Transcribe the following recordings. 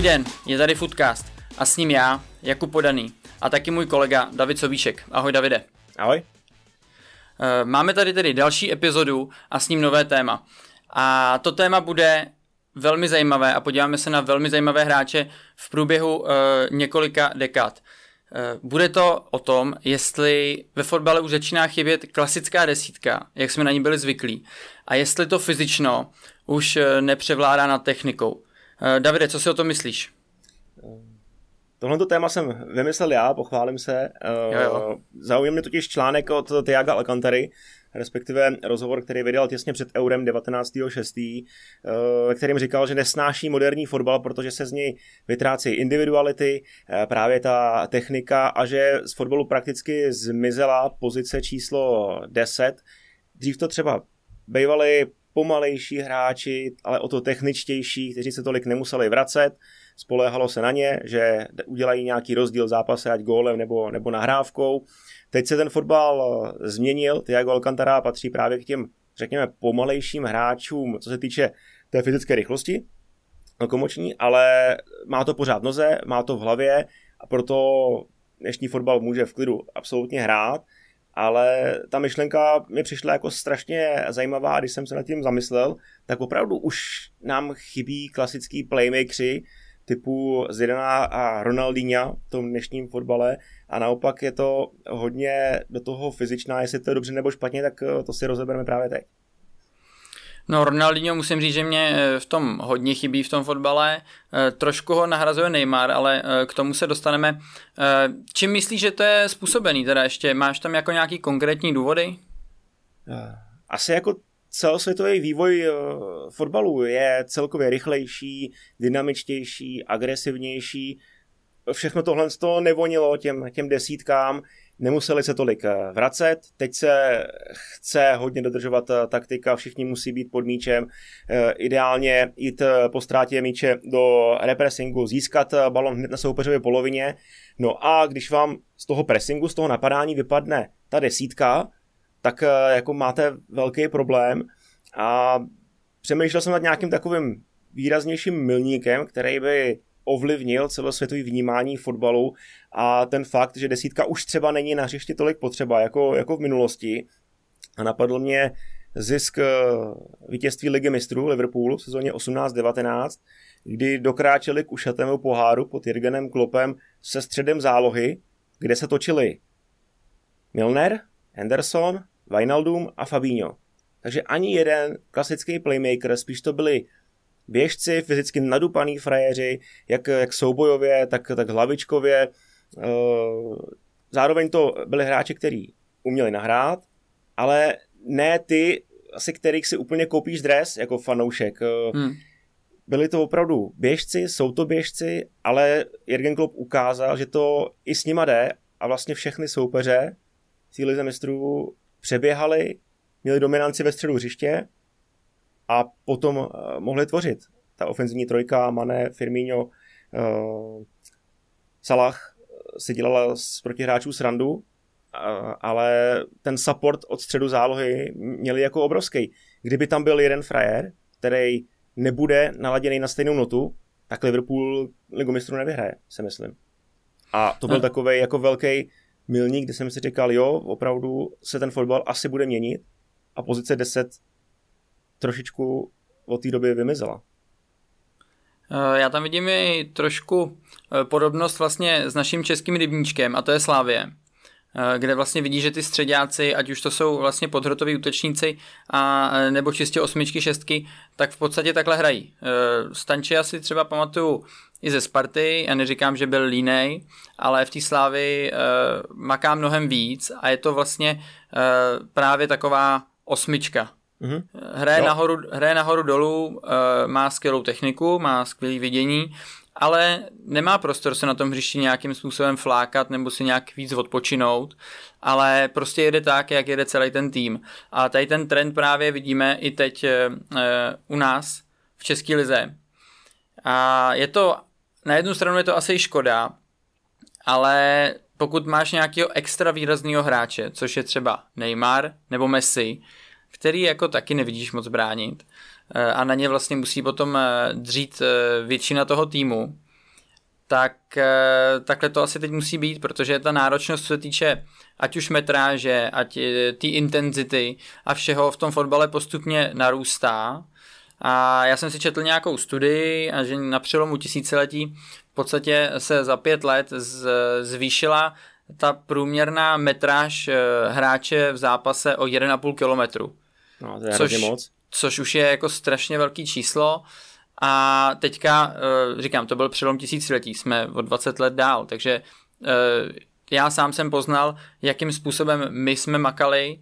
Dobrý den, je tady Foodcast a s ním já, Jakub Podaný a taky můj kolega David Sobíšek. Ahoj Davide. Ahoj. Eh, máme tady tedy další epizodu a s ním nové téma. A to téma bude velmi zajímavé a podíváme se na velmi zajímavé hráče v průběhu uh, několika dekád. Uh, bude to o tom, jestli ve fotbale už začíná chybět klasická desítka, jak jsme na ní byli zvyklí, a jestli to fyzično už nepřevládá nad technikou. Uh, Davide, co si o tom myslíš? Tohle téma jsem vymyslel já, pochválím se. Jo, jo. Zaujím mě totiž článek od Tiaga Alcantary, respektive rozhovor, který vydal těsně před Eurem 19.6., ve kterým říkal, že nesnáší moderní fotbal, protože se z něj vytrácí individuality, právě ta technika a že z fotbalu prakticky zmizela pozice číslo 10. Dřív to třeba bývali pomalejší hráči, ale o to techničtější, kteří se tolik nemuseli vracet. Spoléhalo se na ně, že udělají nějaký rozdíl v zápase, ať gólem nebo, nebo nahrávkou. Teď se ten fotbal změnil, Thiago Alcantara patří právě k těm, řekněme, pomalejším hráčům, co se týče té fyzické rychlosti, lokomoční, ale má to pořád noze, má to v hlavě a proto dnešní fotbal může v klidu absolutně hrát ale ta myšlenka mi přišla jako strašně zajímavá když jsem se nad tím zamyslel, tak opravdu už nám chybí klasický playmakeri typu Zidana a Ronaldinha v tom dnešním fotbale a naopak je to hodně do toho fyzičná, jestli to je dobře nebo špatně, tak to si rozebereme právě teď. No Ronaldinho musím říct, že mě eh, v tom hodně chybí v tom fotbale. Eh, trošku ho nahrazuje Neymar, ale eh, k tomu se dostaneme. Čím myslíš, že to je způsobený teda ještě? Máš tam jako nějaký konkrétní důvody? Asi jako celosvětový vývoj fotbalu je celkově rychlejší, dynamičtější, agresivnější. Všechno tohle to nevonilo těm, těm desítkám nemuseli se tolik eh, vracet, teď se chce hodně dodržovat eh, taktika, všichni musí být pod míčem, eh, ideálně jít po ztrátě míče do repressingu, získat balon hned na soupeřově polovině, no a když vám z toho pressingu, z toho napadání vypadne ta desítka, tak jako máte velký problém. A přemýšlel jsem nad nějakým takovým výraznějším milníkem, který by ovlivnil celosvětový vnímání fotbalu a ten fakt, že desítka už třeba není na hřišti tolik potřeba jako, jako v minulosti. A napadl mě zisk eh, vítězství ligy mistrů Liverpoolu v sezóně 18-19, kdy dokráčeli k ušatému poháru pod Jürgenem Klopem se středem zálohy, kde se točili Milner, Henderson, Wijnaldum a Fabinho. Takže ani jeden klasický playmaker, spíš to byli běžci, fyzicky nadupaný frajeři, jak, jak soubojově, tak, tak hlavičkově. Eh, zároveň to byli hráči, kteří uměli nahrát, ale ne ty, asi kterých si úplně koupíš dres jako fanoušek. Eh, hmm. Byli to opravdu běžci, jsou to běžci, ale Jürgen Klopp ukázal, že to i s nima jde a vlastně všechny soupeře v lize mistrů přeběhali, měli dominanci ve středu hřiště a potom uh, mohli tvořit. Ta ofenzivní trojka, Mané, Firmino, uh, Salah eh, si dělala z protihráčů srandu, ale ten support od středu zálohy měli jako obrovský. Kdyby tam byl jeden frajer, který nebude naladěný na stejnou notu, tak Liverpool ligu mistrů nevyhraje, se myslím. A to byl no. takový jako velký milník, kde jsem si říkal, jo, opravdu se ten fotbal asi bude měnit a pozice 10 trošičku od té doby vymizela. Eh, já tam vidím i trošku eh, podobnost vlastně s naším českým rybníčkem a to je Slávě eh, kde vlastně vidí, že ty středáci, ať už to jsou vlastně podhrotoví útočníci a nebo čistě osmičky, šestky, tak v podstatě takhle hrají. Stanči asi třeba pamatuju i ze Sparty, já neříkám, že byl línej, ale v té slávy maká mnohem víc a je to vlastně právě taková osmička, Mm-hmm. Hraje, nahoru, hraje nahoru dolů, uh, má skvělou techniku, má skvělé vidění, ale nemá prostor se na tom hřišti nějakým způsobem flákat nebo si nějak víc odpočinout, ale prostě jede tak, jak jede celý ten tým. A tady ten trend právě vidíme i teď uh, u nás v České lize. A je to, na jednu stranu je to asi škoda, ale pokud máš nějakého extra výrazného hráče, což je třeba Neymar nebo Messi, který jako taky nevidíš moc bránit, a na ně vlastně musí potom dřít většina toho týmu, tak takhle to asi teď musí být, protože ta náročnost, se týče ať už metráže, ať té intenzity a všeho v tom fotbale postupně narůstá. A já jsem si četl nějakou studii a že na přelomu tisíciletí v podstatě se za pět let zvýšila ta průměrná metráž eh, hráče v zápase o 1,5 kilometru. No, to je což, moc. Což už je jako strašně velký číslo. A teďka, eh, říkám, to byl přelom tisíciletí, jsme o 20 let dál, takže eh, já sám jsem poznal, jakým způsobem my jsme makali,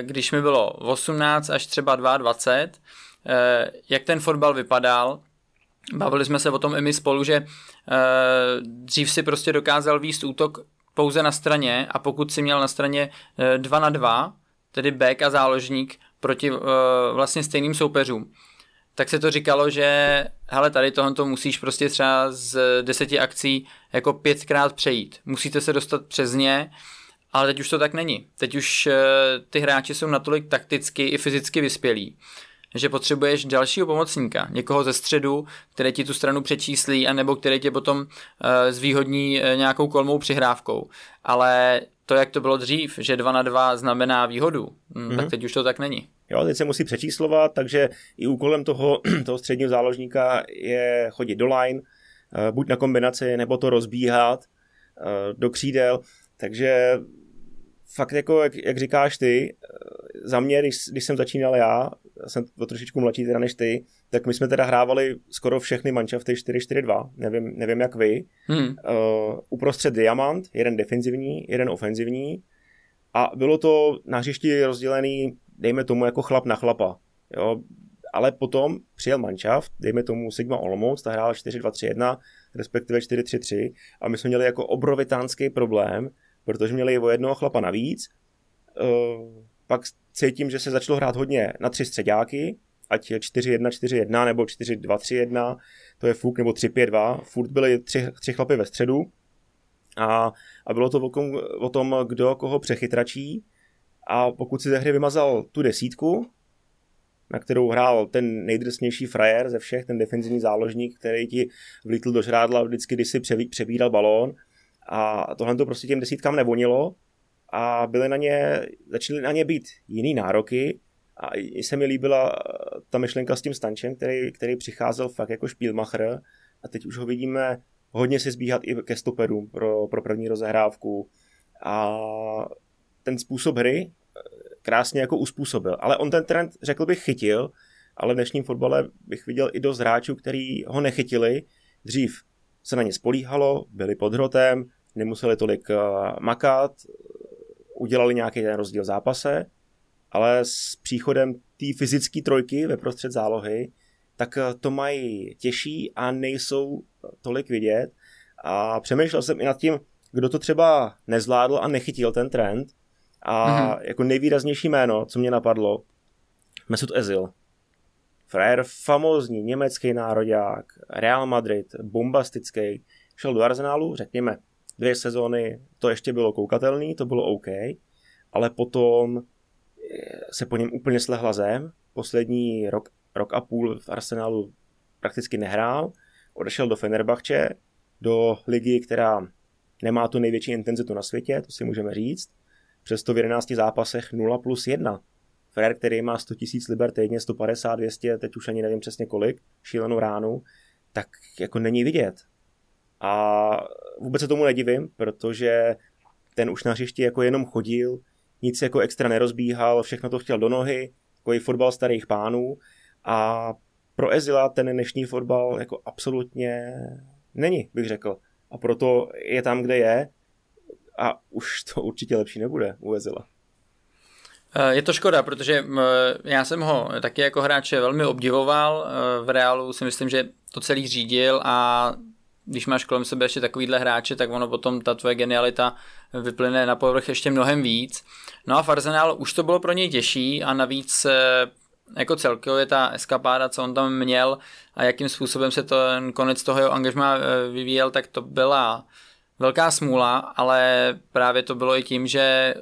když mi bylo 18 až třeba 22, jak ten fotbal vypadal, Bavili jsme se o tom i my spolu, že dřív si prostě dokázal výst útok pouze na straně a pokud si měl na straně 2 na 2, tedy back a záložník proti uh, vlastně stejným soupeřům, tak se to říkalo, že hele, tady tohle musíš prostě třeba z deseti akcí jako pětkrát přejít. Musíte se dostat přes ně, ale teď už to tak není. Teď už uh, ty hráči jsou natolik takticky i fyzicky vyspělí, že potřebuješ dalšího pomocníka, někoho ze středu, který ti tu stranu přečíslí, anebo který tě potom uh, zvýhodní uh, nějakou kolmou přihrávkou. Ale to, jak to bylo dřív, že 2 na 2 znamená výhodu, mm-hmm. tak mhm. teď už to tak není. Jo, teď se musí přečíslovat, takže i úkolem toho, toho středního záložníka je chodit do line, uh, buď na kombinaci, nebo to rozbíhat do křídel, takže fakt jako, jak, jak říkáš ty, za mě, když, když jsem začínal já, jsem o trošičku mladší teda než ty, tak my jsme teda hrávali skoro všechny manšafty 4-4-2, nevím, nevím jak vy. Hmm. Uh, uprostřed diamant, jeden defenzivní, jeden ofenzivní a bylo to na hřišti rozdělený, dejme tomu jako chlap na chlapa. Jo? Ale potom přijel manšaft, dejme tomu Sigma Olomouc, ta hrála 4-2-3-1, respektive 4-3-3 a my jsme měli jako obrovitánský problém, protože měli o jednoho chlapa navíc, uh, pak cítím, že se začalo hrát hodně na tři středáky, ať je 4-1, 4-1 nebo 4-2-3-1, to je fuk, nebo 3-5-2, furt byly tři, tři chlapy ve středu. A, a bylo to o, kom, o tom, kdo koho přechytračí. A pokud si ze hry vymazal tu desítku, na kterou hrál ten nejdrsnější frajer ze všech, ten defenzivní záložník, který ti vlítl do žrádla vždycky, když si přebíral balón. A tohle to prostě těm desítkám nevonilo, a byly na ně, začaly na ně být jiný nároky a se mi líbila eh, ta myšlenka s tím Stančem, který, který přicházel fakt jako špílmacher a teď už ho vidíme hodně se zbíhat i ke stoperům pro, pro první rozehrávku a ten způsob hry eh, krásně jako uspůsobil. Ale on ten trend, řekl bych, chytil, ale v dnešním fotbale bych viděl i dost hráčů, který ho nechytili. Dřív se na ně spolíhalo, byli pod hrotem, nemuseli tolik eh, makat, udělali nějaký ten rozdíl v zápase, ale s příchodem té fyzické trojky ve prostřed zálohy, tak eh, to mají těžší a nejsou tolik vidět. A přemýšlel jsem i nad tím, kdo to třeba nezvládl a nechytil ten trend. A mm-hmm. jako nejvýraznější jméno, co mě napadlo, Mesut Ezil. Frajer famózní německý národák, Real Madrid, bombastický, šel do Arsenálu, řekněme, dvě sezóny to ještě bylo koukatelný, to bylo OK, ale potom eh, se po něm úplně slehla zem. Poslední rok, rok a půl v Arsenalu prakticky nehrál. Odešel do Fenerbahče, do ligy, která nemá tu největší intenzitu na světě, to si můžeme říct. Přesto v 11 zápasech 0 plus 1. Frér, který má 100 000 liber týdně, 150, 200, teď už ani nevím přesně kolik, šílenou ránu, tak jako není vidět. A vůbec se tomu nedivím, protože ten už na hřišti jako jenom chodil, nic jako extra nerozbíhal, všechno to chtěl do nohy, jako i fotbal starých pánů a pro Ezila ten dnešní fotbal jako absolutně není, bych řekl. A proto je tam, kde je a už to určitě lepší nebude u Ezila. Eh, je to škoda, protože já jsem ho taky jako hráče velmi obdivoval. Eh, v Reálu si myslím, že to celý řídil a když máš kolem sebe ještě takovýhle hráče, tak ono potom ta tvoje genialita vyplyne na povrch ještě mnohem víc. No a v Arsenal už to bylo pro něj těžší a navíc eh, jako celkově ta eskapáda, co on tam měl a jakým způsobem se to konec toho jeho angažma eh, vyvíjel, tak to byla velká smůla, ale právě to bylo i tím, že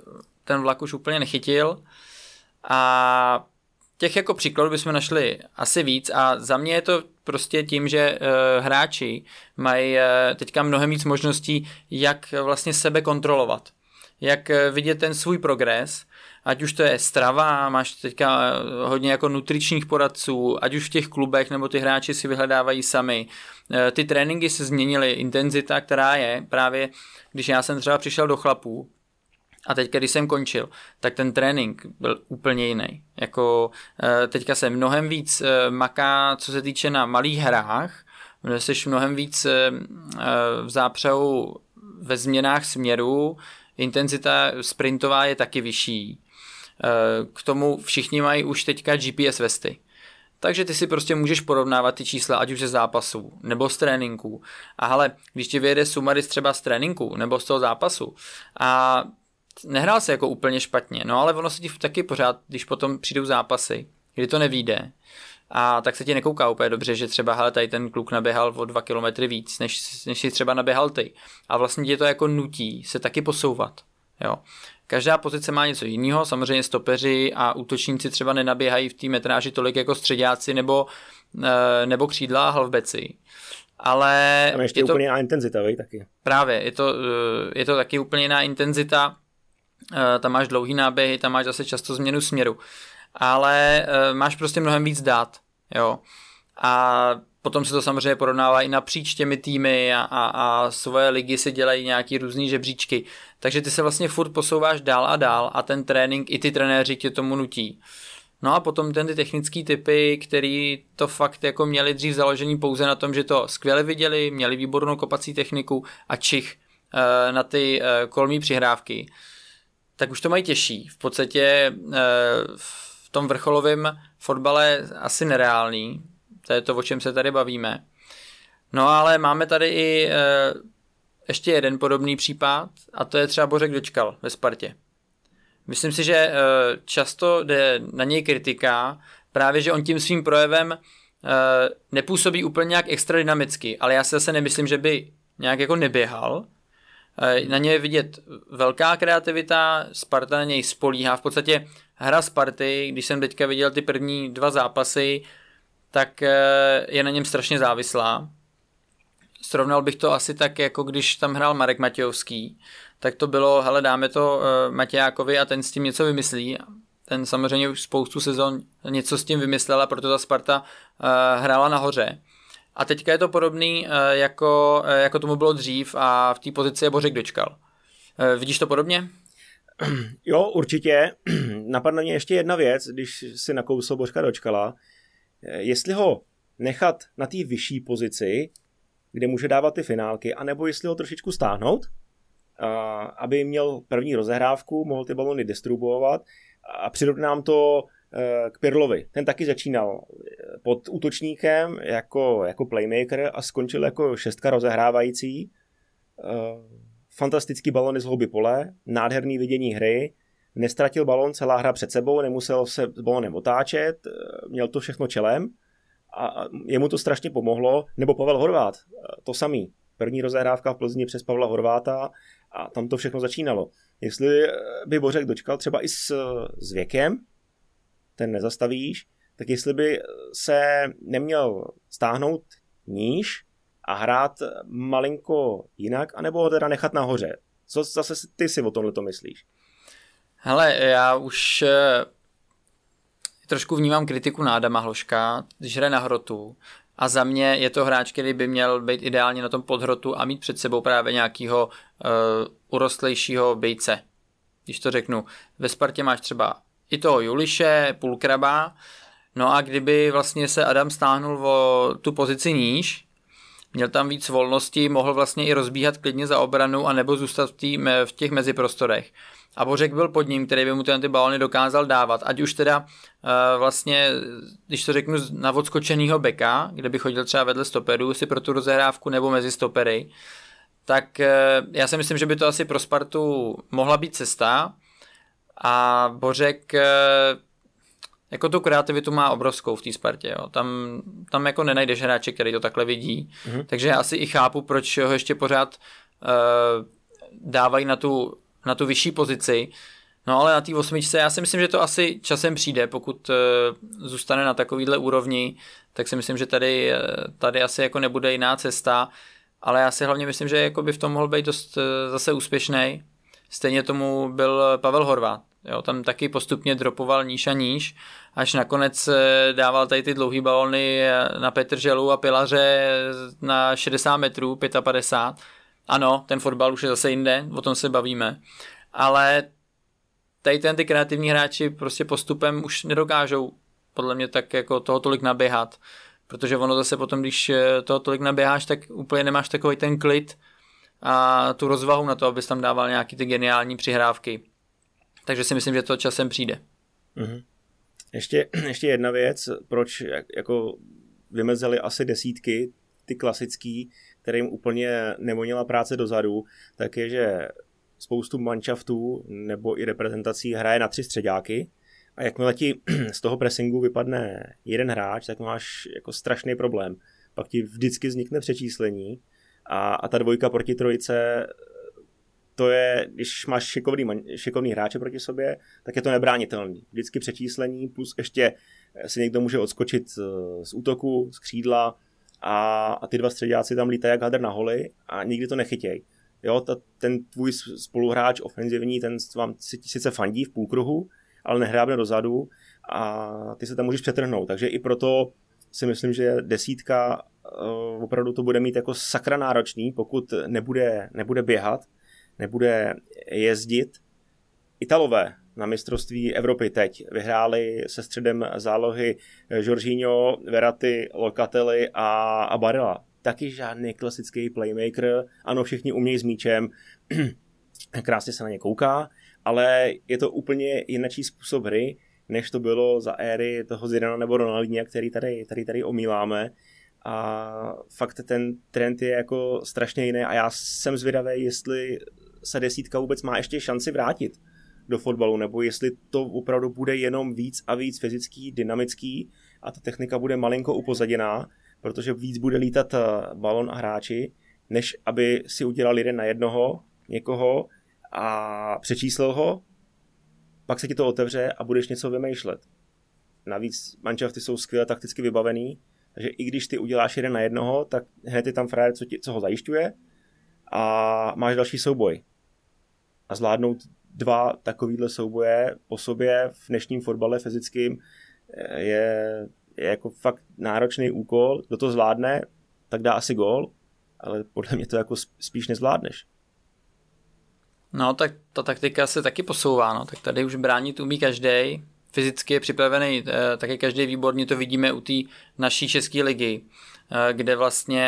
ten vlak už úplně nechytil a těch jako příkladů bychom našli asi víc a za mě je to prostě tím, že uh, hráči mají uh, teďka mnohem víc možností, jak vlastně sebe kontrolovat. Jak uh, vidět ten svůj progres, ať už to je strava, máš teďka hodně jako nutričních poradců, ať už v těch klubech, nebo ty hráči si vyhledávají sami. Ty tréninky se změnily, intenzita, která je právě, když já jsem třeba přišel do chlapů, a teď, když jsem končil, tak ten trénink byl úplně jiný. Jako eh, teďka se mnohem víc eh, maká, co se týče na malých hrách, jsi mnohem víc eh, v zápřehu ve změnách směru, intenzita sprintová je taky vyšší. K tomu všichni mají už teďka GPS vesty. Takže ty si prostě můžeš porovnávat ty čísla, ať už ze zápasů, nebo z tréninků. A hele, když ti vyjede sumaris třeba z tréninku, nebo z toho zápasu, a nehrál se jako úplně špatně, no ale ono se ti taky pořád, když potom přijdou zápasy, kdy to nevíde, a tak se ti nekouká úplně dobře, že třeba hele, tady ten kluk naběhal o dva kilometry víc, než, než si třeba naběhal ty. A vlastně tě to jako nutí se taky posouvat. Jo. Každá pozice má něco jiného, samozřejmě stopeři a útočníci třeba nenaběhají v té metráži tolik jako středáci nebo, eh, nebo křídla a halvbeci. Ale Tam ještě je to, úplně jiná intenzita, vej, taky. Právě, je to, eh, je to taky úplně jiná intenzita tam máš dlouhý náběhy, tam máš zase často změnu směru. Ale eh, máš prostě mnohem víc dát, jo. A potom se to samozřejmě porovnává i napříč těmi týmy a, a, a svoje ligy si dělají nějaký různý žebříčky. Takže ty se vlastně furt posouváš dál a dál a ten trénink i ty trenéři tě tomu nutí. No a potom ten ty technické typy, který to fakt jako měli dřív založení pouze na tom, že to skvěle viděli, měli výbornou kopací techniku a čich eh, na ty kolmí přihrávky, tak už to mají těžší. V podstatě eh, v tom vrcholovém fotbale asi nereálný. To je to, o čem se tady bavíme. No ale máme tady i eh, ještě jeden podobný případ a to je třeba Bořek Dočkal ve Spartě. Myslím si, že eh, často jde na něj kritika právě, že on tím svým projevem nepůsobí úplně nějak extra dynamicky, ale já si zase nemyslím, že by nějak jako neběhal, na ně je vidět velká kreativita, Sparta na něj spolíhá. V podstatě hra Sparty, když jsem teďka viděl ty první dva zápasy, tak eh, je na něm strašně závislá. Srovnal bych to asi tak, jako když tam hrál Marek Matějovský, tak to bylo, hele, dáme to eh, Matějákovi a ten s tím něco vymyslí. Ten samozřejmě už spoustu sezon něco s tím vymyslel a proto ta Sparta hrála nahoře. A teďka je to podobný, eh, jako, eh, jako tomu bylo dřív a v té pozici je Bořek dočkal. Eh, vidíš to podobně? Jo, určitě. Napadne mě ještě jedna věc, když si nakousl Bořka dočkala. Jestli ho nechat na té vyšší pozici, kde může dávat ty finálky, anebo jestli ho trošičku stáhnout, aby měl první rozehrávku, mohl ty balony distribuovat a přirovnám to k Pirlovi. Ten taky začínal eh, pod útočníkem jako, jako playmaker a skončil jako šestka rozehrávající. Eh, fantastický balony z hlouby pole, nádherný vidění hry, nestratil balon celá hra před sebou, nemusel se s balonem otáčet, měl to všechno čelem a jemu to strašně pomohlo. Nebo Pavel Horvát, to samý. První rozehrávka v Plzni přes Pavla Horváta a tam to všechno začínalo. Jestli by Bořek dočkal třeba i s, s věkem, ten nezastavíš, tak jestli by se neměl stáhnout níž a hrát malinko jinak, anebo ho teda nechat nahoře. Co zase ty si o tomhle to myslíš? Hele, já už eh, trošku vnímám kritiku na Adama Hloška, když hraje na hrotu. A za mě je to hráč, který by měl být ideálně na tom podhrotu a mít před sebou právě nějakého uh, urostlejšího bejce. Když to řeknu, ve Spartě máš třeba i toho Juliše, Pulkraba. No a kdyby vlastně se Adam stáhnul o tu pozici níž, měl tam víc volnosti, mohl vlastně i rozbíhat klidně za obranu a nebo zůstat v, tý, v těch meziprostorech. A Bořek byl pod ním, který by mu ty balony dokázal dávat, ať už teda uh, vlastně, když to řeknu, na odskočenýho beka, kde by chodil třeba vedle stoperů si pro tu rozehrávku nebo mezi stopery, tak uh, já si myslím, že by to asi pro Spartu mohla být cesta, a Bořek eh, jako tu kreativitu má obrovskou v té Spartě. Jo. Tam, tam jako nenajdeš hráče, který to takhle vidí. Mm-hmm. Takže já asi i chápu, proč ho ještě pořád uh, dávají na tu, na tu vyšší pozici. No ale na té osmičce já si myslím, že to asi časem přijde, pokud uh, zůstane na takovýhle úrovni, tak si myslím, že tady, uh, tady asi jako nebude jiná cesta, ale já si hlavně myslím, že jako by v tom mohl být dost uh, zase úspěšný. Stejně tomu byl Pavel Horvát. Jo, tam taky postupně dropoval níž a níž, až nakonec dával tady ty dlouhý balony na Petrželu a Pilaře na 60 metrů, 55. Ano, ten fotbal už je zase jinde, o tom se bavíme. Ale tady ten ty kreativní hráči prostě postupem už nedokážou podle mě tak jako toho tolik naběhat, protože ono zase potom, když eh, toho tolik naběháš, tak úplně nemáš takový ten klid a tu rozvahu na to, abys tam dával nějaký ty geniální přihrávky. Takže si myslím, že to časem přijde. Mm-hmm. Ještě, ještě jedna věc, proč jako vymezili asi desítky, ty klasický, kterým úplně nevonila práce dozadu, tak je, že spoustu manšaftů nebo i reprezentací hraje na tři středáky a jakmile ti z toho pressingu vypadne jeden hráč, tak máš jako strašný problém. Pak ti vždycky vznikne přečíslení a, a ta dvojka proti trojice to je, když máš šikovný, šikovný hráče proti sobě, tak je to nebránitelný. Vždycky přečíslení, plus ještě si někdo může odskočit z útoku, z křídla a, a ty dva středáci tam lítají jak hadr na holy a nikdy to nechytějí. Jo, ta, ten tvůj spoluhráč ofenzivní, ten vám sice fandí v půlkruhu, ale nehrábne dozadu a ty se tam můžeš přetrhnout. Takže i proto si myslím, že desítka opravdu to bude mít jako sakra náročný, pokud nebude, nebude běhat, nebude jezdit. Italové na mistrovství Evropy teď vyhráli se středem zálohy Jorginho, Verratti, Locatelli a, a taky žádný klasický playmaker. Ano, všichni umějí s míčem, krásně se na ně kouká, ale je to úplně jiný způsob hry, než to bylo za éry toho Zidana nebo Ronaldinha, který tady, tady, tady omíláme. A fakt ten trend je jako strašně jiný a já jsem zvědavý, jestli se desítka vůbec má ještě šanci vrátit do fotbalu, nebo jestli to opravdu bude jenom víc a víc fyzický, dynamický a ta technika bude malinko upozaděná protože víc bude lítat eh, balon a hráči, než aby si udělal jeden na jednoho někoho a přečíslil ho, pak se ti to otevře a budeš něco vymýšlet. Navíc manšafty jsou skvěle takticky vybavený, takže i když ty uděláš jeden na jednoho, tak hned je tam frajer, co, ti, co ho zajišťuje a máš další souboj. A zvládnout dva takovýhle souboje po sobě v dnešním fotbale fyzickým eh, je je jako fakt náročný úkol, kdo to zvládne, tak dá asi gól, ale podle mě to jako spíš nezvládneš. No, tak ta taktika se taky posouvá, no. tak tady už bránit umí každý, fyzicky je připravený, eh, taky každý výborně to vidíme u té naší české ligy, eh, kde vlastně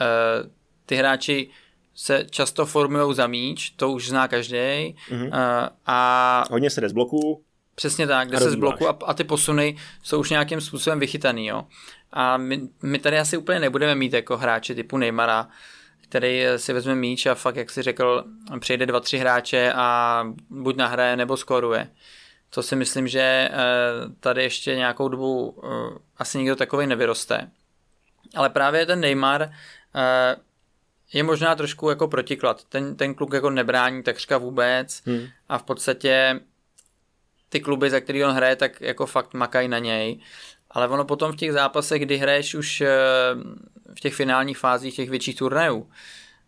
eh, ty hráči se často formují za míč, to už zná každý. Mm-hmm. A hodně se jde z bloku. Přesně tak, kde se z bloku a, a ty posuny jsou už nějakým způsobem vychytaný, jo. A my, my tady asi úplně nebudeme mít jako hráče typu Neymara, který si vezme míč a fakt, jak si řekl, přijde dva, tři hráče a buď nahraje nebo skoruje. To si myslím, že eh, tady ještě nějakou dobu eh, asi nikdo takový nevyroste. Ale právě ten Neymar eh, je možná trošku jako protiklad. Ten, ten kluk jako nebrání takřka vůbec hmm. a v podstatě ty kluby, za který on hraje, tak jako fakt makají na něj. Ale ono potom v těch zápasech, kdy hraješ už v těch finálních fázích těch větších turnajů,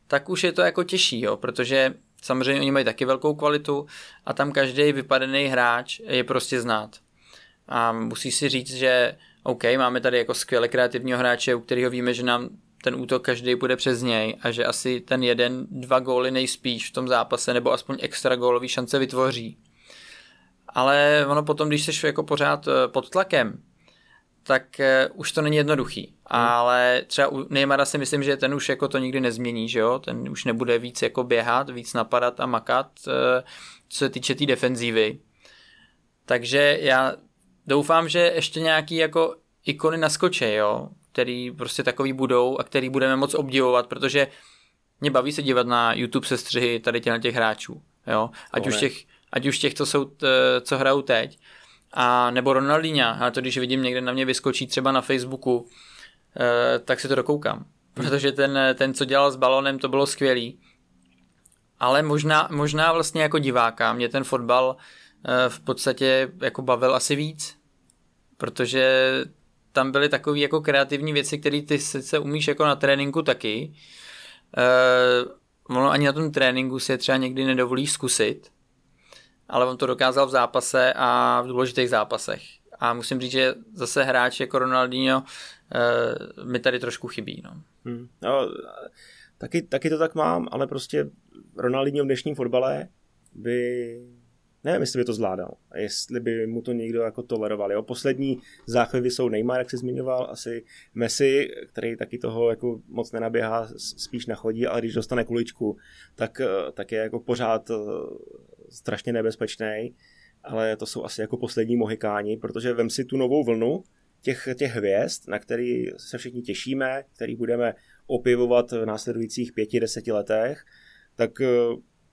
tak už je to jako těžší, jo, protože samozřejmě oni mají taky velkou kvalitu a tam každý vypadený hráč je prostě znát. A musí si říct, že OK, máme tady jako skvěle kreativního hráče, u kterého víme, že nám ten útok každý bude přes něj a že asi ten jeden, dva góly nejspíš v tom zápase nebo aspoň extra gólový šance vytvoří ale ono potom, když jsi jako pořád eh, pod tlakem, tak eh, už to není jednoduchý. Hmm. Ale třeba u Neymara si myslím, že ten už jako to nikdy nezmění, že jo? Ten už nebude víc jako běhat, víc napadat a makat, eh, co se týče té tý defenzívy. Takže já doufám, že ještě nějaký jako ikony naskoče, jo? Který prostě takový budou a který budeme moc obdivovat, protože mě baví se dívat na YouTube sestřihy tady těch hráčů, jo? Ať už těch ať už těch, co, jsou, co hrajou teď, a nebo Ronaldinho, a to když vidím někde na mě vyskočí třeba na Facebooku, eh, tak si to dokoukám. Protože ten, ten, co dělal s balonem, to bylo skvělý. ale možná, možná vlastně jako diváka mě ten fotbal eh, v podstatě jako bavil asi víc, protože tam byly takové jako kreativní věci, které ty sice umíš jako na tréninku taky, ono ani na tom tréninku si je třeba někdy nedovolíš zkusit, ale on to dokázal v zápase a v důležitých zápasech. A musím říct, že zase hráč jako Ronaldinho uh, mi tady trošku chybí. No. Hmm. No, taky, taky to tak mám, ale prostě Ronaldinho v dnešním fotbale by Nevím, jestli by to zvládal. Jestli by mu to někdo jako toleroval. Jo? Poslední záchvěvy jsou Neymar, jak jsi zmiňoval, asi Messi, který taky toho jako moc nenaběhá, spíš nachodí, ale když dostane kuličku, tak, eh, tak je jako pořád eh, strašně nebezpečný. Ale to jsou asi jako poslední mohikáni, protože vem si tu novou vlnu těch, těch hvězd, na který se všichni těšíme, který budeme opivovat v následujících pěti, deseti letech, tak eh,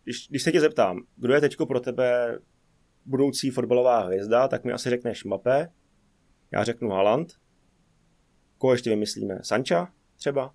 když, když se tě zeptám, kdo je teďko pro tebe budoucí fotbalová hvězda, tak mi asi řekneš Mbappé, já řeknu Haaland, koho ještě vymyslíme? Sancha třeba?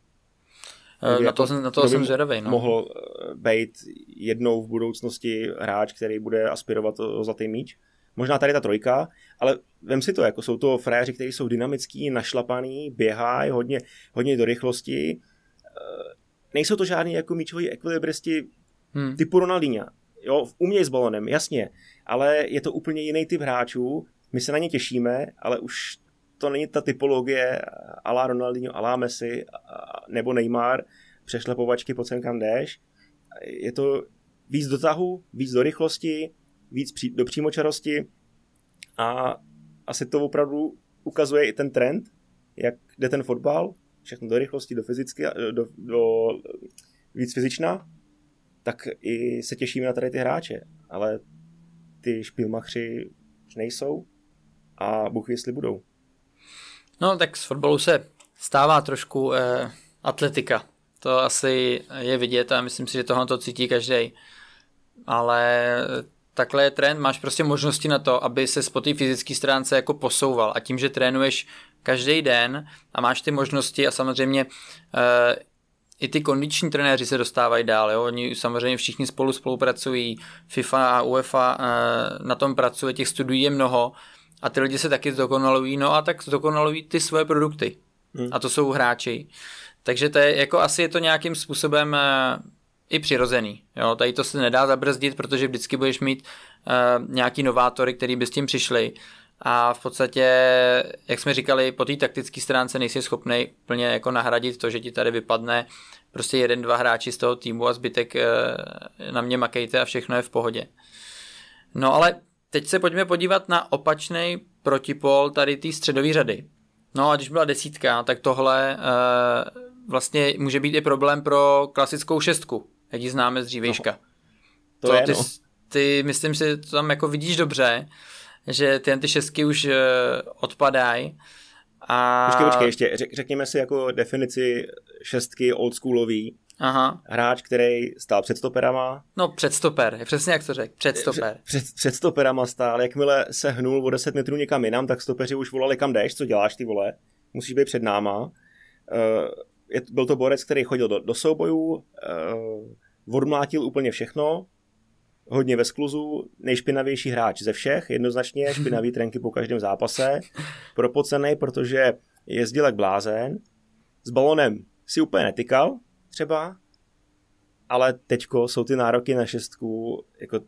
Uh, na to, jako, na to jsem zvědavý. No. Mohl eh, být jednou v budoucnosti hráč, který bude aspirovat o zlatý míč. Možná tady ta trojka, ale vem si to, jako jsou to fréři, kteří jsou dynamický, našlapaný, běhají hodně, hodně do rychlosti. Eh, nejsou to žádný jako míčoví ekvilibristi hmm. typu Ronaldinha. Jo, umějí s balonem, jasně, ale je to úplně jiný typ hráčů, my se na ně těšíme, ale už to není ta typologie alá Ronaldinho, alá Messi nebo Neymar, přešlepovačky po kam jdeš. Je to víc do tahu, víc do rychlosti, víc do přímočarosti a asi to opravdu ukazuje i ten trend, jak jde ten fotbal, všechno do rychlosti, do fyzicky, do, do víc fyzičná tak i se těšíme na tady ty hráče. Ale ty špilmachři nejsou a Bůh jestli budou. No tak z fotbalu se stává trošku eh, atletika. To asi je vidět a myslím si, že tohle to cítí každý. Ale takhle je trend, máš prostě možnosti na to, aby se po té fyzické stránce jako posouval a tím, že trénuješ každý den a máš ty možnosti a samozřejmě eh, i ty kondiční trenéři se dostávají dál, jo? oni samozřejmě všichni spolu spolupracují, FIFA a UEFA e, na tom pracuje, těch studií je mnoho a ty lidi se taky zdokonalují, no a tak zdokonalují ty svoje produkty hmm. a to jsou hráči. Takže to je, jako asi je to nějakým způsobem e, i přirozený. Jo? Tady to se nedá zabrzdit, protože vždycky budeš mít e, nějaký novátory, který by s tím přišli a v podstatě, jak jsme říkali, po té taktické stránce nejsi schopný plně jako nahradit to, že ti tady vypadne prostě jeden, dva hráči z toho týmu a zbytek eh, na mě makejte a všechno je v pohodě. No ale teď se pojďme podívat na opačný protipol tady té středové řady. No a když byla desítka, tak tohle uh, vlastně může být i problém pro klasickou šestku, jak ji známe z dřívějška. No, to, to je, ty, no. ty, myslím si, to tam jako vidíš dobře, že ty ty šestky už uh, odpadají. A... Počkej, počkej, ještě řek, řekněme si jako definici šestky oldschoolový. Aha. Hráč, který stál před stoperama. No před stoper, je přesně jak to řekl, před stoper. Před, před, před stoperama stál, jakmile se hnul o 10 metrů někam jinam, tak stopeři už volali kam jdeš, co děláš ty vole, musíš být před náma. Uh, je, byl to borec, který chodil do, do soubojů, uh, odmlátil úplně všechno, hodně ve skluzu, nejšpinavější hráč ze všech, jednoznačně špinavý trenky po každém zápase, propocený, protože jezdil jak blázen, s balonem si úplně netykal třeba, ale teďko jsou ty nároky na šestku jako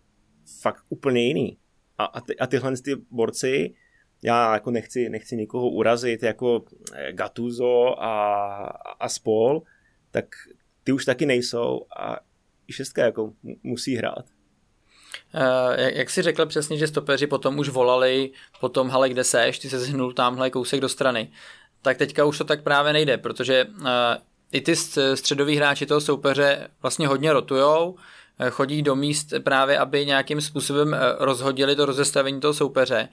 fakt úplně jiný. A, a, ty, a tyhle ty borci, já jako nechci, nechci nikoho urazit, jako eh, Gattuso a, a spol, tak ty už taky nejsou a i šestka jako musí hrát. Uh, jak jsi řekl přesně, že stopeři potom už volali potom, hale, kde seš, ty se zhnul tamhle kousek do strany. Tak teďka už to tak právě nejde, protože uh, i ty středoví hráči toho soupeře vlastně hodně rotujou, eh, chodí do míst právě, aby nějakým způsobem rozhodili to rozestavení toho soupeře.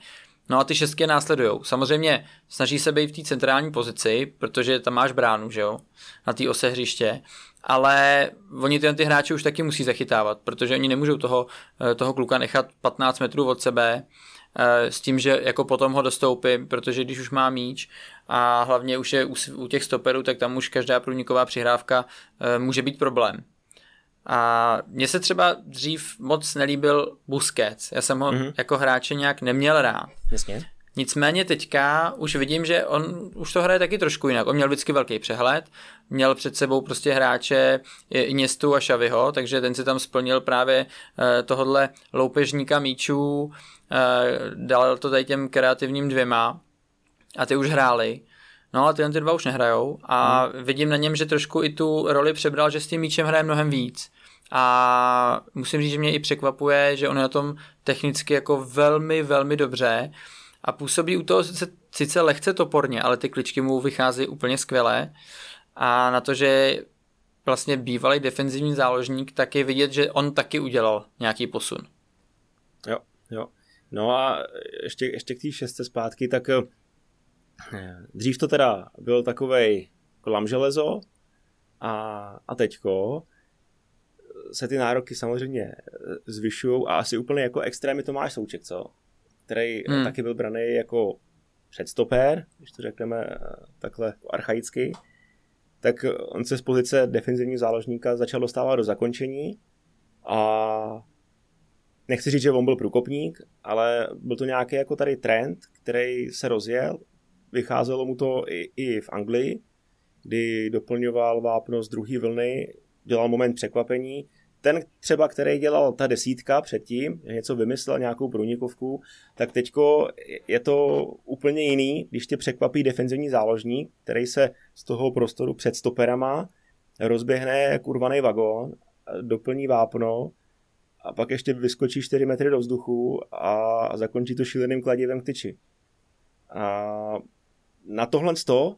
No a ty šestky následují. Samozřejmě snaží se být v té centrální pozici, protože tam máš bránu, že jo, na té ose hřiště, ale oni ty, ty hráči už taky musí zachytávat, protože oni nemůžou toho, eh, toho kluka nechat 15 metrů od sebe eh, s tím, že jako potom ho dostoupím, protože když už má míč a hlavně už je u, u těch stoperů, tak tam už každá průniková přihrávka eh, může být problém. A mně se třeba dřív moc nelíbil Busquets. Já jsem ho mm-hmm. jako hráče nějak neměl rád. Jasně. Nicméně teďka už vidím, že on už to hraje taky trošku jinak. On měl vždycky velký přehled, měl před sebou prostě hráče Iniesta a Xaviho, takže ten si tam splnil právě eh, tohodle loupežníka míčů, eh, dal to tady těm kreativním dvěma a ty už hráli. No ale tyhle ty dva už nehrajou a hmm. vidím na něm, že trošku i tu roli přebral, že s tím míčem hraje mnohem víc. A musím říct, že mě i překvapuje, že on je na tom technicky jako velmi, velmi dobře a působí u toho sice, sice lehce toporně, ale ty kličky mu vychází úplně skvěle a na to, že vlastně bývalý defenzivní záložník, tak je vidět, že on taky udělal nějaký posun. Jo, jo. No a ještě, ještě k té šestce zpátky, tak eh, dřív to teda byl takovej klam železo a, a teďko se ty nároky samozřejmě zvyšují a asi úplně jako extrémy to máš Souček, co? který hmm. taky byl braný jako předstopér, když to řekneme eh, takhle archaicky, tak on se z pozice defenzivního záložníka začal dostávat do zakončení a nechci říct, že on byl průkopník, ale byl to nějaký jako tady trend, který se rozjel. Vycházelo mu to i, i v Anglii, kdy doplňoval vápno z druhé vlny, dělal moment překvapení ten třeba, který dělal ta desítka předtím, něco vymyslel, nějakou průnikovku, tak teďko je to úplně jiný, když tě překvapí defenzivní záložník, který se z toho prostoru před stoperama rozběhne jak urvaný vagón, doplní vápno a pak ještě vyskočí 4 metry do vzduchu a zakončí to šíleným kladivem k tyči. A na tohle sto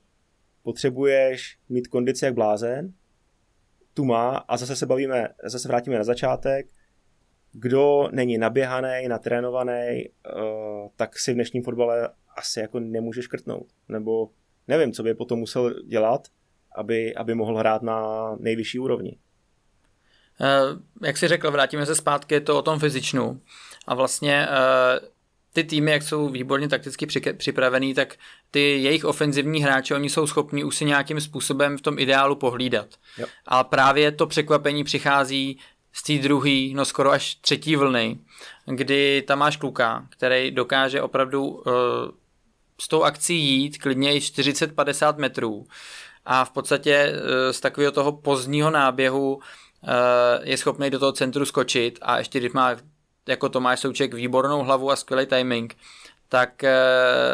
potřebuješ mít kondici jak blázen, tu má a zase se bavíme, zase vrátíme na začátek, kdo není naběhaný, natrénovaný, uh, tak si v dnešním fotbale asi jako nemůže škrtnout. Nebo nevím, co by potom musel dělat, aby, aby mohl hrát na nejvyšší úrovni. Uh, jak si řekl, vrátíme se zpátky, je to o tom fyzičnu. A vlastně uh, ty týmy, jak jsou výborně takticky připravený, tak ty jejich ofenzivní hráči, oni jsou schopni už si nějakým způsobem v tom ideálu pohlídat. Jo. A právě to překvapení přichází z té druhé, no skoro až třetí vlny, kdy tam máš kluka, který dokáže opravdu uh, s tou akcí jít klidně i 40-50 metrů a v podstatě uh, z takového toho pozdního náběhu uh, je schopný do toho centru skočit a ještě když má jako Tomáš Souček výbornou hlavu a skvělý timing, tak e,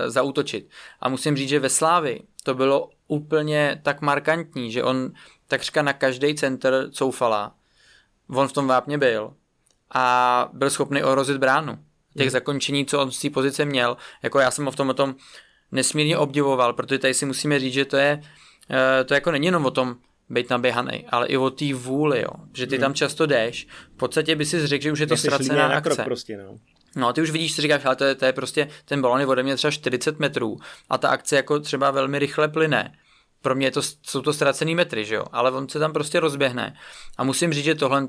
zautočit. A musím říct, že ve Slávi to bylo úplně tak markantní, že on takřka na každý center coufala. On v tom vápně byl a byl schopný ohrozit bránu. Těch hmm. zakončení, co on z té pozice měl, jako já jsem ho v tom o tom nesmírně obdivoval, protože tady si musíme říct, že to je, e, to jako není jenom o tom, být naběhaný, ale i o té vůli, jo. Že ty hmm. tam často jdeš, v podstatě by si řekl, že už je to ztracená akce. Krok prostě, no. No a ty už vidíš, si říkáš, ale to je, to je prostě, ten balon je ode mě třeba 40 metrů a ta akce jako třeba velmi rychle plyne. Pro mě to, jsou to ztracený metry, že jo, ale on se tam prostě rozběhne. A musím říct, že tohle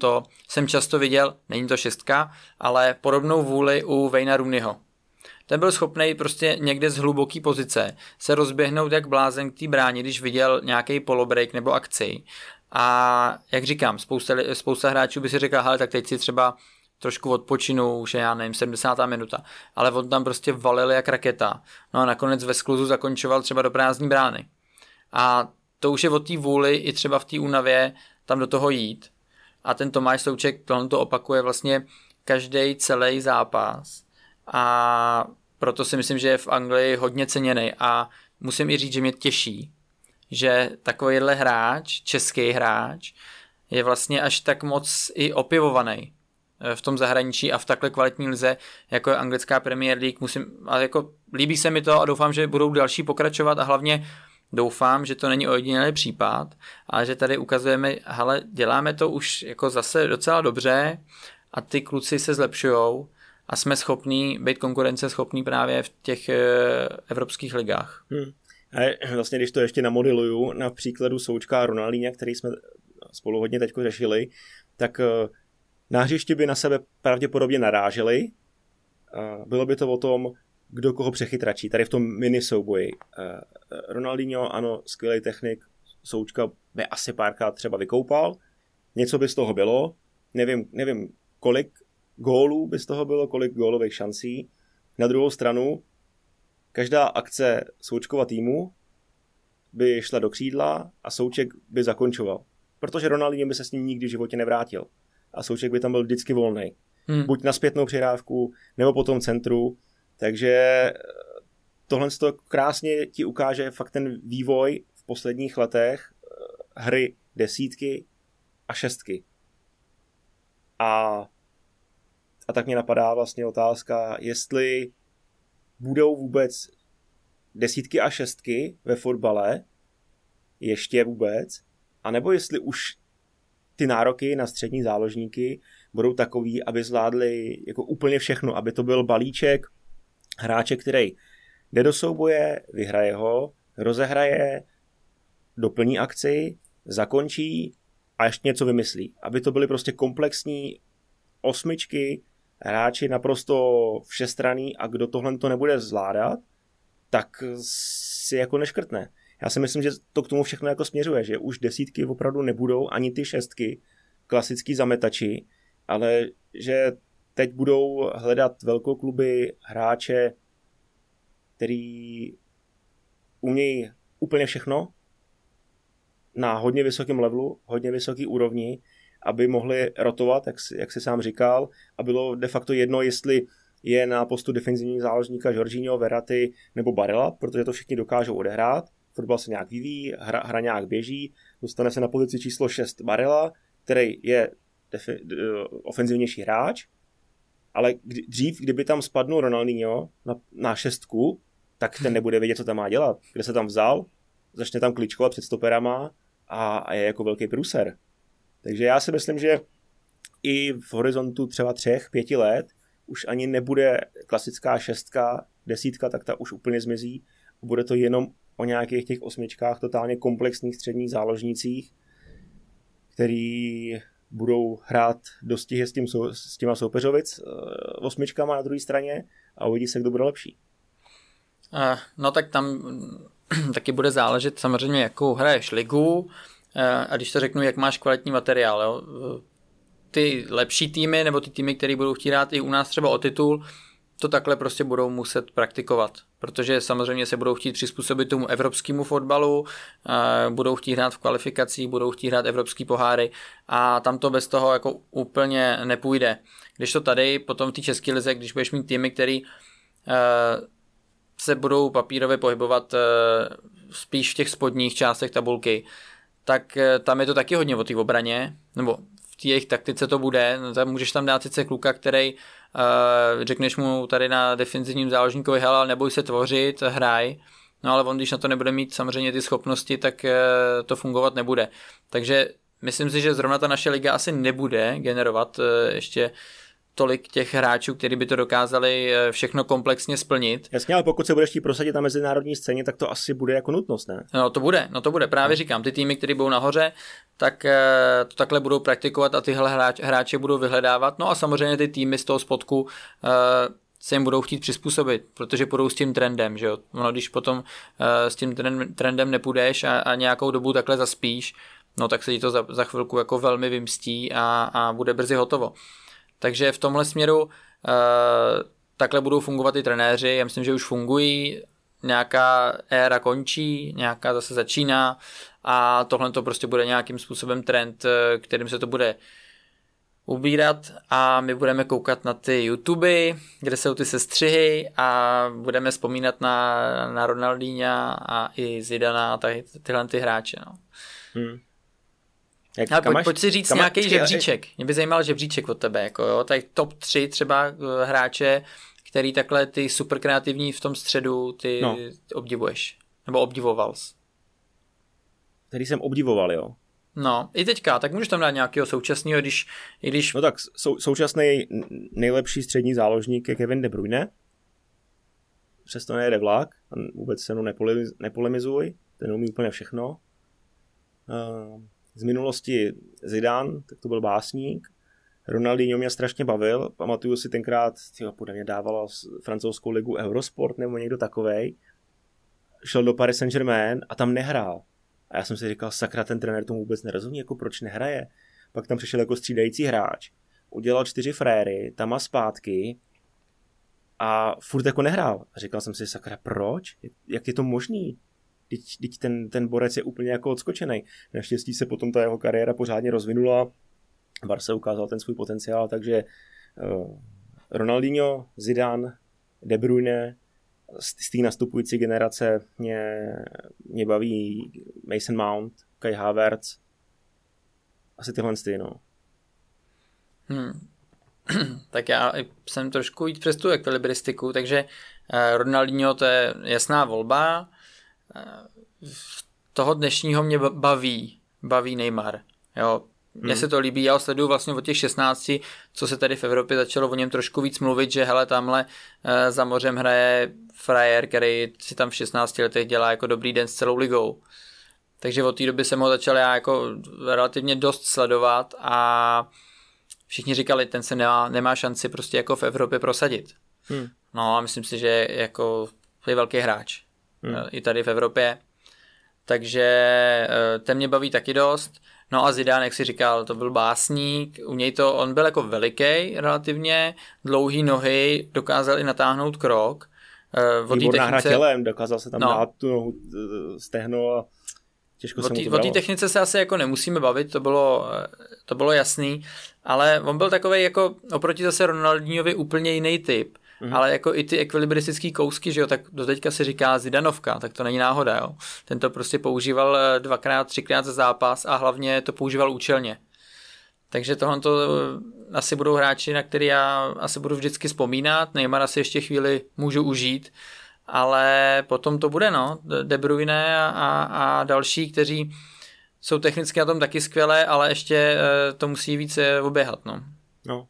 jsem často viděl, není to šestka, ale podobnou vůli u Vejna Rooneyho ten byl schopný prostě někde z hluboký pozice se rozběhnout jak blázen k té bráně, když viděl nějaký polobreak nebo akci. A jak říkám, spousta, spousta hráčů by si řekl, hele, tak teď si třeba trošku odpočinu, už je, já nevím, 70. minuta. Ale on tam prostě valil jak raketa. No a nakonec ve skluzu zakončoval třeba do prázdní brány. A to už je o té vůli i třeba v té únavě tam do toho jít. A ten Tomáš Souček tohle to opakuje vlastně každý celý zápas. A proto si myslím, že je v Anglii hodně ceněný a musím i říct, že mě těší, že takovýhle hráč, český hráč, je vlastně až tak moc i opivovaný eh, v tom zahraničí a v takhle kvalitní lize, jako je anglická Premier League, musím, a jako líbí se mi to a doufám, že budou další pokračovat a hlavně doufám, že to není ojedinělý případ, ale že tady ukazujeme, hele, děláme to už jako zase docela dobře a ty kluci se zlepšujou a jsme schopní být konkurenceschopní právě v těch eh, evropských ligách. Hmm. A vlastně, když to ještě namodeluju na příkladu Součka a Ronaldinha, který jsme spolu hodně teď řešili, tak eh, na hřišti by na sebe pravděpodobně naráželi. Bylo by to o tom, kdo koho přechytračí. Tady v tom mini souboji. Eh, Ronaldinho, ano, skvělý technik, Součka by asi párkrát třeba vykoupal, něco by z toho bylo, nevím, nevím kolik gólů by z toho bylo, kolik gólových šancí. Na druhou stranu, každá akce Součkova týmu by šla do křídla a Souček by zakončoval. Protože Ronaldinho by se s ním nikdy v životě nevrátil. A Souček by tam byl vždycky volný. Hmm. Buď na zpětnou přirávku, nebo po tom centru. Takže tohle to krásně ti ukáže fakt ten vývoj v posledních letech eh, hry desítky a šestky. A, a tak mě napadá vlastně otázka, jestli budou vůbec desítky a šestky ve fotbale, ještě vůbec, anebo jestli už ty nároky na střední záložníky budou takový, aby zvládli jako úplně všechno, aby to byl balíček hráče, který jde do souboje, vyhraje ho, rozehraje, doplní akci, zakončí a ještě něco vymyslí. Aby to byly prostě komplexní osmičky, hráči naprosto všestraný a kdo tohle to nebude zvládat, tak si jako neškrtne. Já si myslím, že to k tomu všechno jako směřuje, že už desítky opravdu nebudou, ani ty šestky, klasický zametači, ale že teď budou hledat velkokluby hráče, který umějí úplně všechno na hodně vysokém levelu, hodně vysoký úrovni, aby mohli rotovat, jak, jak si sám říkal, a bylo de facto jedno, jestli je na postu defenzivního záložníka Jorginho, Verratti nebo Barella, protože to všichni dokážou odehrát. Fotbal se nějak vyvíjí, hra, hra nějak běží, dostane se na pozici číslo 6 Barella, který je defi- ofenzivnější hráč, ale kdy, dřív, kdyby tam spadnul Ronaldinho na, na šestku, tak ten nebude vědět, co tam má dělat. Kde se tam vzal, začne tam kličkovat před stoperama a, a je jako velký průser. Takže já si myslím, že i v horizontu třeba třech, pěti let už ani nebude klasická šestka, desítka, tak ta už úplně zmizí. Bude to jenom o nějakých těch osmičkách totálně komplexních středních záložnících, který budou hrát dostihy s, tím, s těma soupeřovic uh, osmičkama na druhé straně a uvidí se, kdo bude lepší. Uh, no tak tam taky bude záležet samozřejmě, jakou hraješ ligu a když to řeknu, jak máš kvalitní materiál. Jo? Ty lepší týmy nebo ty týmy, které budou chtít hrát i u nás třeba o titul, to takhle prostě budou muset praktikovat, protože samozřejmě se budou chtít přizpůsobit tomu evropskému fotbalu, budou chtít hrát v kvalifikacích, budou chtít hrát evropský poháry a tam to bez toho jako úplně nepůjde. Když to tady, potom v té české lize, když budeš mít týmy, který se budou papírově pohybovat spíš v těch spodních částech tabulky, tak tam je to taky hodně o té obraně, nebo v té jejich taktice to bude, no, tam můžeš tam dát sice kluka, který uh, řekneš mu tady na defenzivním záložníkovi, hele, neboj se tvořit, hraj, no ale on, když na to nebude mít samozřejmě ty schopnosti, tak uh, to fungovat nebude. Takže myslím si, že zrovna ta naše liga asi nebude generovat uh, ještě tolik těch hráčů, kteří by to dokázali všechno komplexně splnit. Jasně, ale pokud se budeš chtít prosadit na mezinárodní scéně, tak to asi bude jako nutnost, ne? No to bude, no to bude, právě no. říkám, ty týmy, které budou nahoře, tak to takhle budou praktikovat a tyhle hráč, hráče budou vyhledávat. No a samozřejmě ty týmy z toho spodku se jim budou chtít přizpůsobit, protože půjdou s tím trendem, že jo. No, když potom s tím trendem nepůjdeš a, a nějakou dobu takhle zaspíš, no tak se ti to za, za chvilku jako velmi vymstí a, a bude brzy hotovo. Takže v tomhle směru uh, takhle budou fungovat i trenéři, já myslím, že už fungují, nějaká éra končí, nějaká zase začíná a tohle to prostě bude nějakým způsobem trend, eh, kterým se to bude ubírat a my budeme koukat na ty YouTube, kde jsou ty sestřihy a budeme vzpomínat na, na Ronaldinha a i Zidana a tady, tyhle ty hráče. No. Hmm. Jak, Ale pojď, máš, pojď si říct nějaký žebříček. Mě by zajímal žebříček od tebe. Jako jo. Tak top 3 třeba eh, hráče, který takhle ty super kreativní v tom středu ty no. obdivuješ. Nebo obdivoval jsi. Který jsem obdivoval, jo. No, i teďka, tak můžeš tam dát nějakého současného, když, i když... No tak sou, současný nejlepší střední záložník je Kevin De Bruyne. Přesto nejede vlak, vůbec se mnou nepolemizuj, ten umí úplně všechno. Uh, z minulosti Zidane, tak to byl básník. Ronaldinho mě strašně bavil, pamatuju si tenkrát, tyjo, podle mě dávalo francouzskou ligu Eurosport nebo někdo takovej. Šel do Paris Saint-Germain a tam nehrál. A já jsem si říkal, sakra, ten trenér tomu vůbec nerozumí, jako proč nehraje. pak tam přišel jako střídající hráč, udělal čtyři fréry, tam a zpátky a furt jako nehrál. A říkal jsem si, sakra, proč? Jak je to možný? Teď, ten, ten borec je úplně jako odskočený. Naštěstí se potom ta jeho kariéra pořádně rozvinula. Barce ukázal ten svůj potenciál, takže uh, Ronaldinho, Zidane, De Bruyne, z té nastupující generace mě, mě baví Mason Mount, Kai Havertz, asi tyhle ty, no. Hmm. tak já jsem trošku jít přes tu ekvilibristiku, takže uh, Ronaldinho to je jasná volba. Toho dnešního mě baví, baví Neymar. Jo, mně hmm. se to líbí, já ho sleduju vlastně od těch 16, co se tady v Evropě začalo o něm trošku víc mluvit, že hele, tamhle uh, za mořem hraje frajer, který si tam v 16 letech dělá jako dobrý den s celou ligou. Takže od té doby jsem ho začal já jako relativně dost sledovat a všichni říkali, ten se nemá, nemá šanci prostě jako v Evropě prosadit. Hmm. No a myslím si, že jako je velký hráč. Hmm. Eh, I tady v Evropě. Takže eh, ten mě baví taky dost. No a Zidane, jak si říkal, to byl básník, u něj to, on byl jako veliký relativně, dlouhý nohy, dokázal i natáhnout krok. Uh, Výborná technice... hra tělem, dokázal se tam no. dát tu nohu, stehno a těžko se O té technice se asi jako nemusíme bavit, to bylo, to bylo jasný, ale on byl takový jako oproti zase Ronaldinhovi úplně jiný typ. Mm-hmm. Ale jako i ty ekvilibristické kousky, že jo, tak do teďka se říká Zidanovka, tak to není náhoda, jo. Ten to prostě používal eh, dvakrát, třikrát za zápas a hlavně to používal účelně. Takže tohle to eh, asi budou hráči, na který já asi budu vždycky vzpomínat. Neymar asi ještě chvíli můžu užít, ale potom to bude, no. De Bruyne a, a, další, kteří jsou technicky na tom taky skvělé, ale ještě eh, to musí více oběhat, no. No,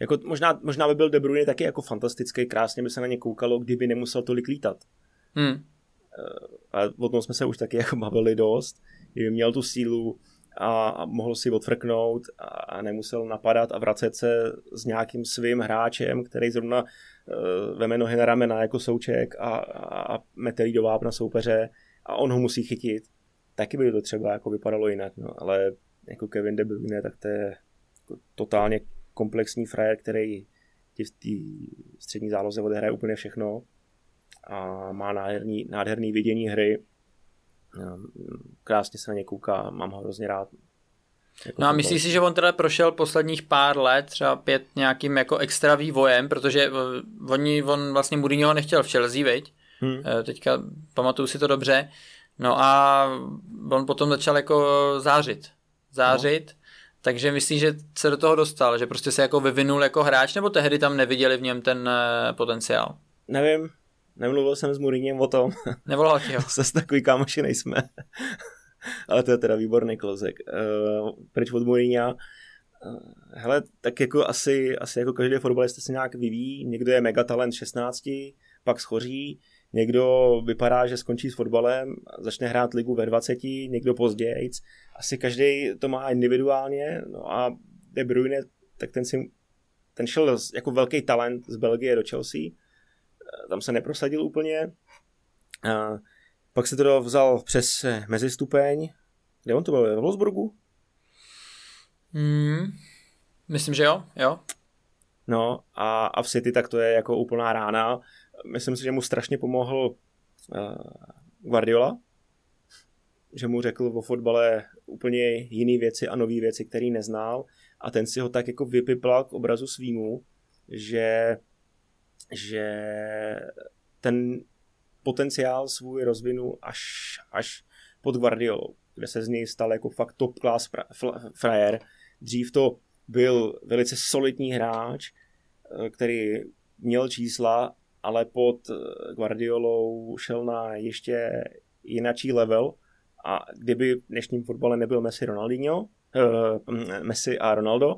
jako možná, možná by byl De Bruyne taky jako fantastický, krásně by se na ně koukalo, kdyby nemusel tolik lítat. Hmm. A o tom jsme se už taky jako bavili dost. Kdyby měl tu sílu a, a mohl si odfrknout a, a nemusel napadat a vracet se s nějakým svým hráčem, který zrovna uh, veme nohy na ramena jako souček a, a, a metelí do vápna soupeře a on ho musí chytit, taky by to třeba jako vypadalo jinak, no, ale jako Kevin De Bruyne, tak to je jako totálně komplexní frajer, který ti v té střední záloze odehraje úplně všechno a má nádherný, nádherný vidění hry. Krásně se na ně kouká, mám ho hrozně rád. Jako no a myslíš si, že on teda prošel posledních pár let, třeba pět nějakým jako extra vývojem, protože eh, oni, on vlastně Mourinho nechtěl v Chelsea, veď? Hmm. Eh, teďka pamatuju si to dobře. No a on potom začal jako zářit. Zářit. No. Takže myslíš, že se do toho dostal, že prostě se jako vyvinul jako hráč, nebo tehdy tam neviděli v něm ten uh, potenciál? Nevím, nemluvil jsem s Mourinhem o tom. Nevolal ti ho. Zase takový kámoši nejsme. Ale to je teda výborný klozek. Uh, pryč od Mourinha. Uh, hele, tak jako asi, asi jako každý fotbalista se nějak vyvíjí. Někdo je megatalent 16, pak schoří, někdo vypadá, že skončí s fotbalem, začne hrát ligu ve 20, někdo později. Asi každý to má individuálně, no a De Bruyne, tak ten, si, ten šel jako velký talent z Belgie do Chelsea, tam se neprosadil úplně, a pak se to vzal přes mezistupeň, kde on to byl, v Wolfsburgu? Hmm, myslím, že jo, jo. No a, a v City tak to je jako úplná rána myslím si, že mu strašně pomohl uh, Guardiola, že mu řekl o fotbale úplně jiné věci a nové věci, které neznal a ten si ho tak jako vypiplal k obrazu svýmu, že, že ten potenciál svůj rozvinu až, až pod Guardiolou, kde se z něj stal jako fakt top class frajer. Dřív to byl velice solidní hráč, eh, který měl čísla ale pod eh, Guardiolou šel na ještě jinačí level a kdyby v dnešním fotbale nebyl Messi Ronaldinho, uh, Messi a Ronaldo,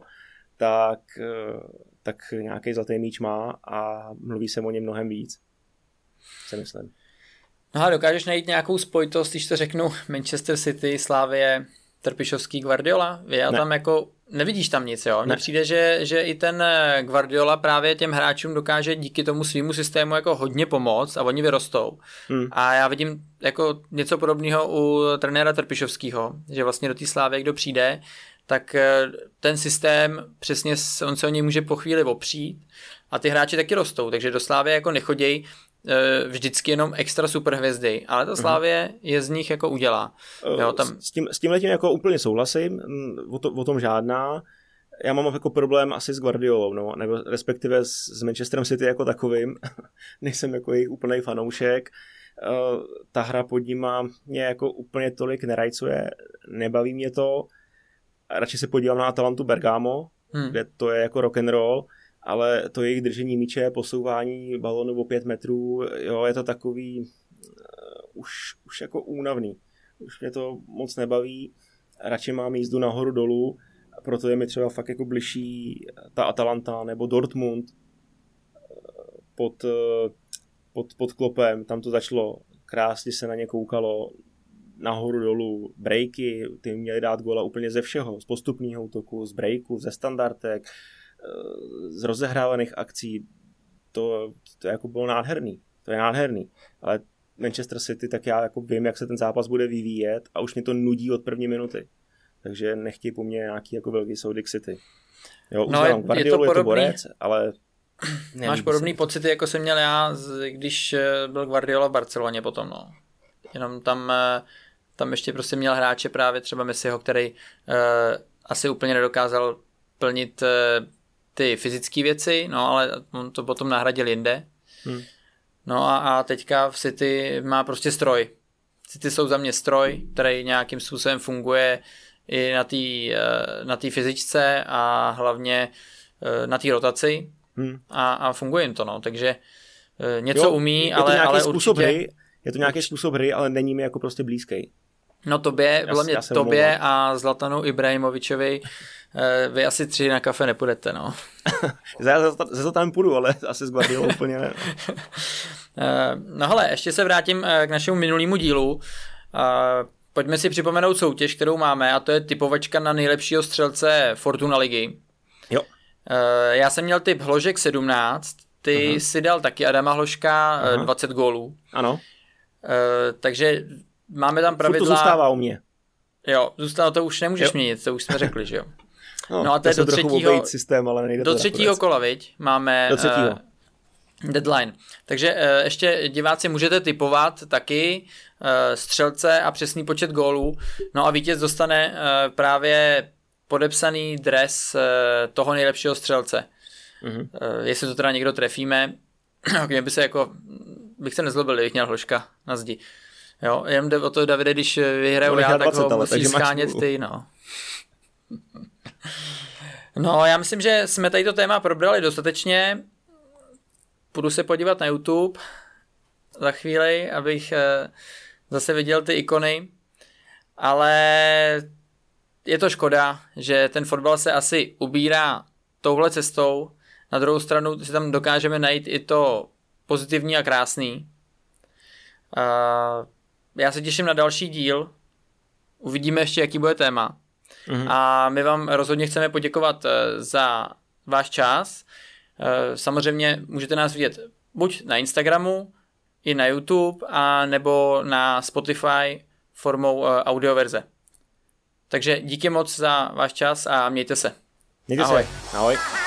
tak, uh, tak nějaký zlatý míč má a mluví se o něm mnohem víc, si myslím. No a dokážeš najít nějakou spojitost, když to řeknu Manchester City, Slávie, Trpišovský Guardiola? Já Ne. tam jako nevidíš tam nic, jo? Mně přijde, že, že i ten eh, Guardiola právě těm hráčům dokáže díky tomu svýmu systému jako hodně pomoct a oni vyrostou. Hmm. A já vidím jako něco podobného u trenéra Trpišovského, že vlastně do té slávy, kdo přijde, tak eh, ten systém přesně, on se o něj může po chvíli opřít a ty hráči taky rostou, takže do slávy jako nechodějí vždycky jenom extra super hvězdy, ale ta slávě je z nich jako udělá. Jo, tam- S, tím, s tím letím jako úplně souhlasím, mm, o, to, o tom žádná. Já mám jako problém asi s Guardiolou, no, nebo respektive s, s Manchesterem City jako takovým. Nejsem jako jejich úplný fanoušek. Uh, ta hra pod nima mě jako úplně tolik nerajcuje, nebaví mě to. Radši se podívám na Atalantu Bergamo, Hmm. kde to je jako rock and roll, ale to jejich držení míče, posouvání balonu o pět metrů, jo, je to takový uh, už, už jako únavný. Už mě to moc nebaví, radši mám jízdu nahoru dolů, proto je mi třeba fakt jako bližší ta Atalanta nebo Dortmund eh, pod, eh, pod, pod klopem, tam to začalo krásně se na ně koukalo, nahoru dolů, breaky, ty měli dát gola úplně ze všeho, z postupního útoku, z breaku, ze standardek, eh, z rozehrávaných akcí, to, to jako bylo nádherný, to je nádherný, ale Manchester City, tak já jako vím, jak se ten zápas bude vyvíjet a už mě to nudí od první minuty. Takže nechtějí po mně nějaký jako velký Soudic City. Jo, No, je- je to je to borec, ale Máš nelíbí podobný se pocity, jako jsem měl já, když eh, byl Guardiola v Barceloně potom, no. Jenom tam, eh, tam ještě prostě měl hráče právě třeba Messiho, který uh, asi úplně nedokázal plnit ty fyzické věci, no ale on to potom nahradil jinde. Hmm. No a, a teďka v City má prostě stroj. City jsou za mě stroj, který nějakým způsobem funguje i na té eh, na té fyzičce a hlavně eh, na té rotaci Hmm. a, a funguje jim to, no, takže eh, něco Jo, umí, je to ale, nějaký ale určitě, hry, je to nějaký způsob hry, ale není mi jako prostě blízký. No tobě, podle mě já tobě a Zlatanu Ibrahimovičovi eh, vy asi tři na kafe nepůjdete, no. Ze to tam půjdu, ale asi s Guardiolou úplně ne. Eh, No hele, ještě se vrátím eh, k našemu minulému dílu. Pojďme si připomenout soutěž, kterou máme, a to je typovačka na nejlepšího střelce Fortuna ligy. Jo. Já jsem měl typ Hložek 17, ty Aha. si dal taky Adama Hložka eh, Aha. 20 gólů. Ano, Takže máme tam furt to pravidla... zůstává u mě. Jo, zůstalo to už nemůžeš Jo. měnit, to už jsme řekli, že jo. No, No a to je do třetího- systém, ale nejde Do třetího nakonec. kola, viď, máme Do třetího. eh, deadline. Takže eh, ještě diváci můžete typovat taky eh, střelce a přesný počet gólů. No a vítěz dostane eh, právě podepsaný dres eh, toho nejlepšího střelce. Mhm. Eh, Jestli to teda někdo trefíme, mě by se jako, bych se nezlobil, kdybych měl hložka na zdi. Jo, jenom jde o to, Davide, když vyhraju já, tak 20, ho ale, schánět smůlu. ty, no. No, já myslím, že jsme tady to téma probrali dostatečně. Půjdu se podívat na YouTube za chvíli, abych eh, zase viděl ty ikony. Ale je to škoda, že ten fotbal se asi ubírá touhle cestou. Na druhou stranu si tam dokážeme najít i to pozitivní a krásný. Uh, já se těším na další díl. Uvidíme ještě, jaký bude téma. Mhm. A my vám rozhodně chceme poděkovat eh, za váš čas. Eh, Samozřejmě můžete nás vidět buď na Instagramu, i na YouTube, a nebo na Spotify formou eh, audioverze. Takže díky moc za váš čas a mějte se. Mějte Ahoj. se. Ahoj.